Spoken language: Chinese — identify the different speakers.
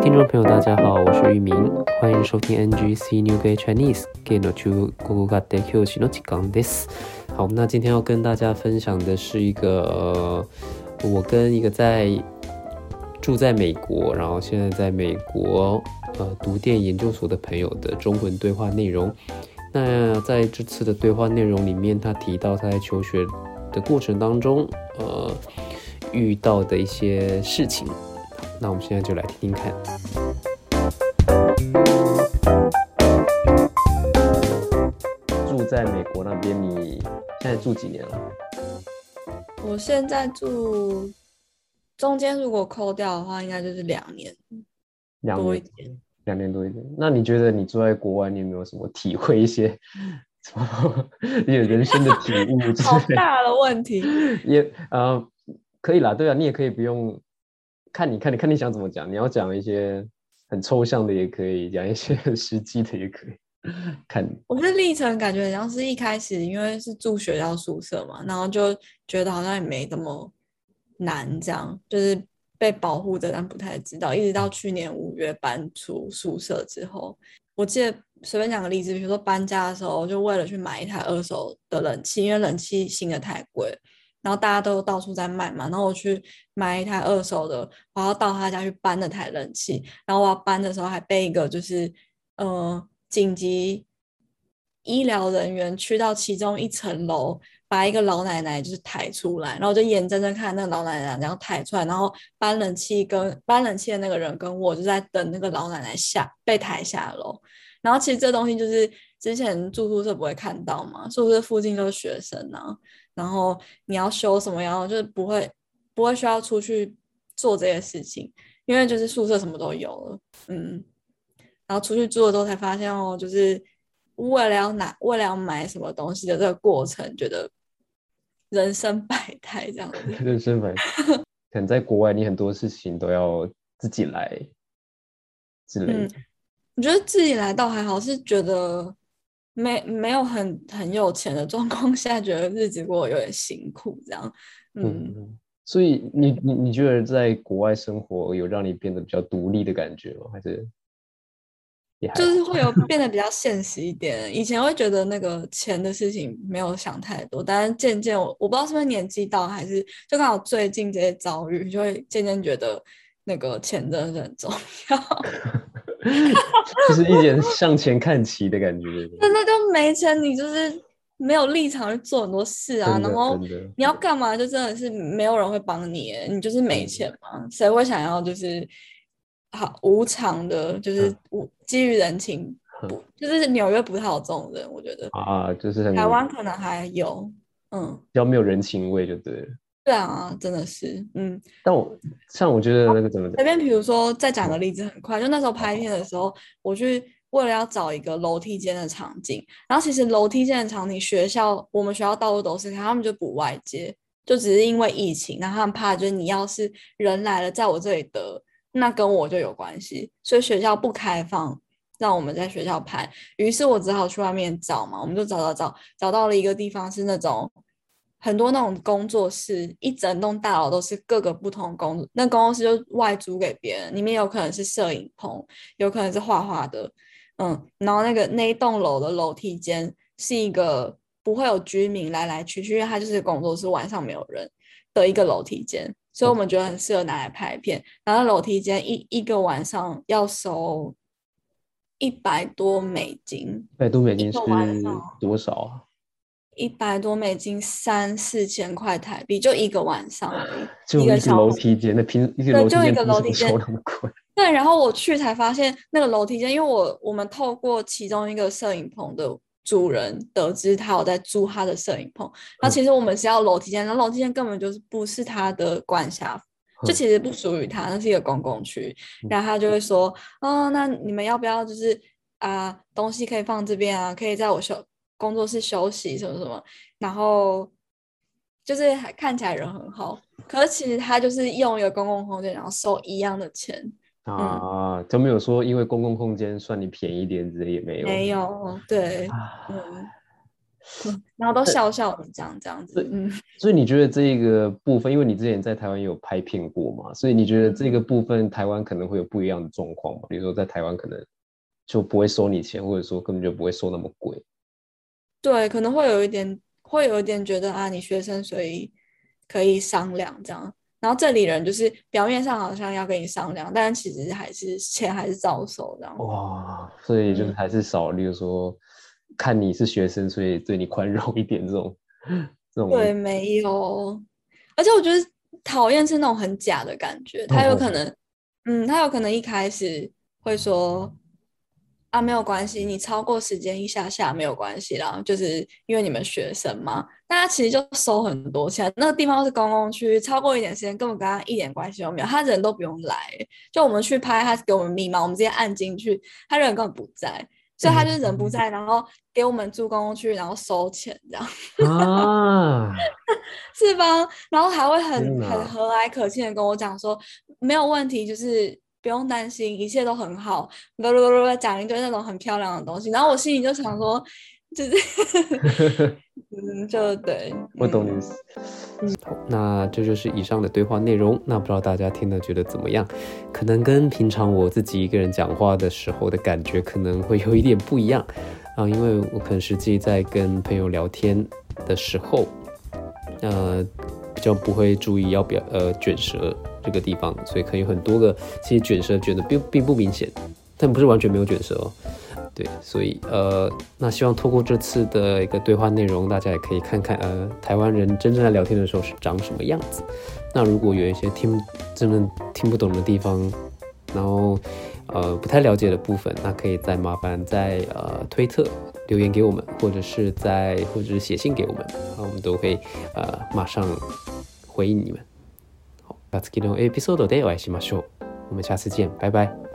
Speaker 1: 听众朋友，大家好，我是玉明，欢迎收听 NGC New Gay Chinese Gay no Chu Gogo de Q の時間です。好，那今天要跟大家分享的是一个、呃、我跟一个在住在美国，然后现在在美国呃读电研究所的朋友的中文对话内容。那在这次的对话内容里面，他提到他在求学的过程当中，呃，遇到的一些事情。 那我们现在就来听听看。住在美国那边，你现在住几年了？
Speaker 2: 我现在住中间，如果扣掉的话，应该就是两年
Speaker 1: 两
Speaker 2: 多一
Speaker 1: 年，
Speaker 2: 点。
Speaker 1: 两年多一点。那你觉得你住在国外，你有没有什么体会一些 什么人生的体悟之
Speaker 2: 好
Speaker 1: 类的？
Speaker 2: 大的问题，
Speaker 1: 也呃，可以啦，对啊，你也可以不用看你看你看你想怎么讲，你要讲一些很抽象的也可以，讲一些 很实际的也可以，看你。
Speaker 2: 我是历程感觉好像是一开始因为是住学校宿舍嘛，然后就觉得好像也没那么难，这样就是被保护着，但不太知道，一直到去年五月搬出宿舍之后，我记得随便讲个例子，比如说搬家的时候，就为了去买一台二手的冷气，因为冷气新的太贵，然后大家都到处在卖嘛，然后我去买一台二手的，我要到他家去搬那台冷气，然后我要搬的时候还背一个就是呃紧急医疗人员去到其中一层楼，把一个老奶奶就是抬出来，然后我就眼睁睁看那个老奶奶这样抬出来，然后搬冷气跟搬冷气的那个人跟我就在等那个老奶奶下被抬下楼，然后其实这东西就是之前住宿舍不会看到嘛，宿舍附近都是学生啊，然后你要修什么然后，就是不会不会需要出去做这些事情，因为就是宿舍什么都有了，嗯，然后出去住了之后才发现哦，就是为了要拿为了要买什么东西的这个过程，觉得人生百态这样子。
Speaker 1: 人生百态可能在国外，你很多事情都要自己来之类
Speaker 2: 嗯
Speaker 1: 的。
Speaker 2: 我觉得自己来倒还好，是觉得没没有很很有钱的状况下，觉得日子过得有点辛苦这样。嗯，
Speaker 1: 嗯，所以你你你觉得在国外生活有让你变得比较独立的感觉吗？还是
Speaker 2: 就是会有 变得比较现实一点。以前会觉得那个钱的事情没有想太多，但是渐渐我我不知道是不是年纪到，还是就刚好最近这些遭遇，就会渐渐觉得那个钱真的是很重要。
Speaker 1: 就是一点向前看齐的感觉，
Speaker 2: 真的就没钱，你就是没有立场去做很多事啊，然后你要干嘛，就真的是没有人会帮你，你就是没钱嘛，谁会想要就是好无偿的，就是
Speaker 1: 嗯
Speaker 2: 无基于人情，不就是纽约不太有这种人，我觉得
Speaker 1: 啊，就是很
Speaker 2: 台湾可能还有，嗯，
Speaker 1: 比较没有人情味就对了。
Speaker 2: 对啊，真的是，嗯，
Speaker 1: 但我像我觉得那个怎么讲，
Speaker 2: 随便比如说再讲个例子，很快，就那时候拍片的时候，我去为了要找一个楼梯间的场景，然后其实楼梯间的场景，学校我们学校到处都是开，他们就不外接，就只是因为疫情，然后他们怕就是你要是人来了，在我这里得，那跟我就有关系，所以学校不开放让我们在学校拍，于是我只好去外面找嘛，我们就找找找，找到了一个地方是那种。很多那种工作室，一整栋大楼都是各个不同的工作，那工作室就外租给别人，里面有可能是摄影棚，有可能是画画的，嗯，然后那个那一栋楼的楼梯间是一个不会有居民来来去去，因为它就是工作室，晚上没有人的一个楼梯间，所以我们觉得很适合拿来拍片。然后楼梯间一一个晚上要收一百多美金，一
Speaker 1: 百多美金是多少啊？
Speaker 2: 一百多美金，三四千块台币，就一个晚上而已，
Speaker 1: 就一个
Speaker 2: 小
Speaker 1: 楼梯间，那平一个楼梯
Speaker 2: 对就一个楼梯间
Speaker 1: 收那么贵？
Speaker 2: 对，然后我去才发现那个楼梯间，因为我我们透过其中一个摄影棚的主人得知他有在租他的摄影棚，那
Speaker 1: 嗯。
Speaker 2: 其实我们是要楼梯间，然后楼梯间根本就是不是他的管辖，就
Speaker 1: 嗯。
Speaker 2: 其实不属于他，那是一个公共区，然后他就会说，哦，那你们要不要就是啊、东西可以放这边啊，可以在我休工作室休息什么什么，然后就是还看起来人很好，可是其实他就是用一个公共空间，然后收一样的钱。
Speaker 1: 啊，都没有说因为公共空间算你便宜点之类也没有。
Speaker 2: 没有，对，
Speaker 1: 啊，
Speaker 2: 嗯，然后都笑笑的这样这样子。嗯，
Speaker 1: 所以你觉得这个部分，因为你之前在台湾也有拍片过嘛，所以你觉得这个部分台湾可能会有不一样的状况嘛？比如说在台湾可能就不会收你钱，或者说根本就不会收那么贵。
Speaker 2: 对，可能会有一点，会有一点觉得啊，你学生所以可以商量这样。然后这里人就是表面上好像要跟你商量，但其实还是钱还是照收这样。
Speaker 1: 哇，所以就是还是少，例如说看你是学生，所以对你宽容一点这种这种。
Speaker 2: 对，没有。而且我觉得讨厌是那种很假的感觉，他有可能，嗯，他有可能一开始会说。啊，没有关系，你超过时间一下下没有关系啦，就是因为你们学生嘛，大家其实就收很多钱，那个地方是公共区，超过一点时间根本跟他一点关系都没有，他人都不用来，就我们去拍，他给我们密码，我们直接按进去，他人根本不在，所以他就是人不在，然后给我们住公共区，然后收钱这样，啊，是吧？然后还会很很和蔼可亲的跟我讲说，没有问题，就是。不用担心，一切都很好。咯咯咯咯，讲一堆那种很漂亮的东西，然后我心里就想说，就是，嗯，就对，
Speaker 1: 我懂你意思。嗯，那这就是以上的对话内容。那不知道大家听了觉得怎么样？可能跟平常我自己一个人讲话的时候的感觉可能会有一点不一样啊，因为我可能实际在跟朋友聊天的时候，呃，比较不会注意要表呃卷舌。这个地方，所以可以有很多个，其实卷舌卷的并并不明显，但不是完全没有卷舌哦。对，所以呃，那希望透过这次的一个对话内容，大家也可以看看呃，台湾人真正在聊天的时候是长什么样子。那如果有一些听真的听不懂的地方，然后呃不太了解的部分，那可以再麻烦在呃推特留言给我们，或者是在或者是写信给我们，啊我们都会呃马上回应你们。次のエピソードでお会いしましょう。我们下次见，拜拜。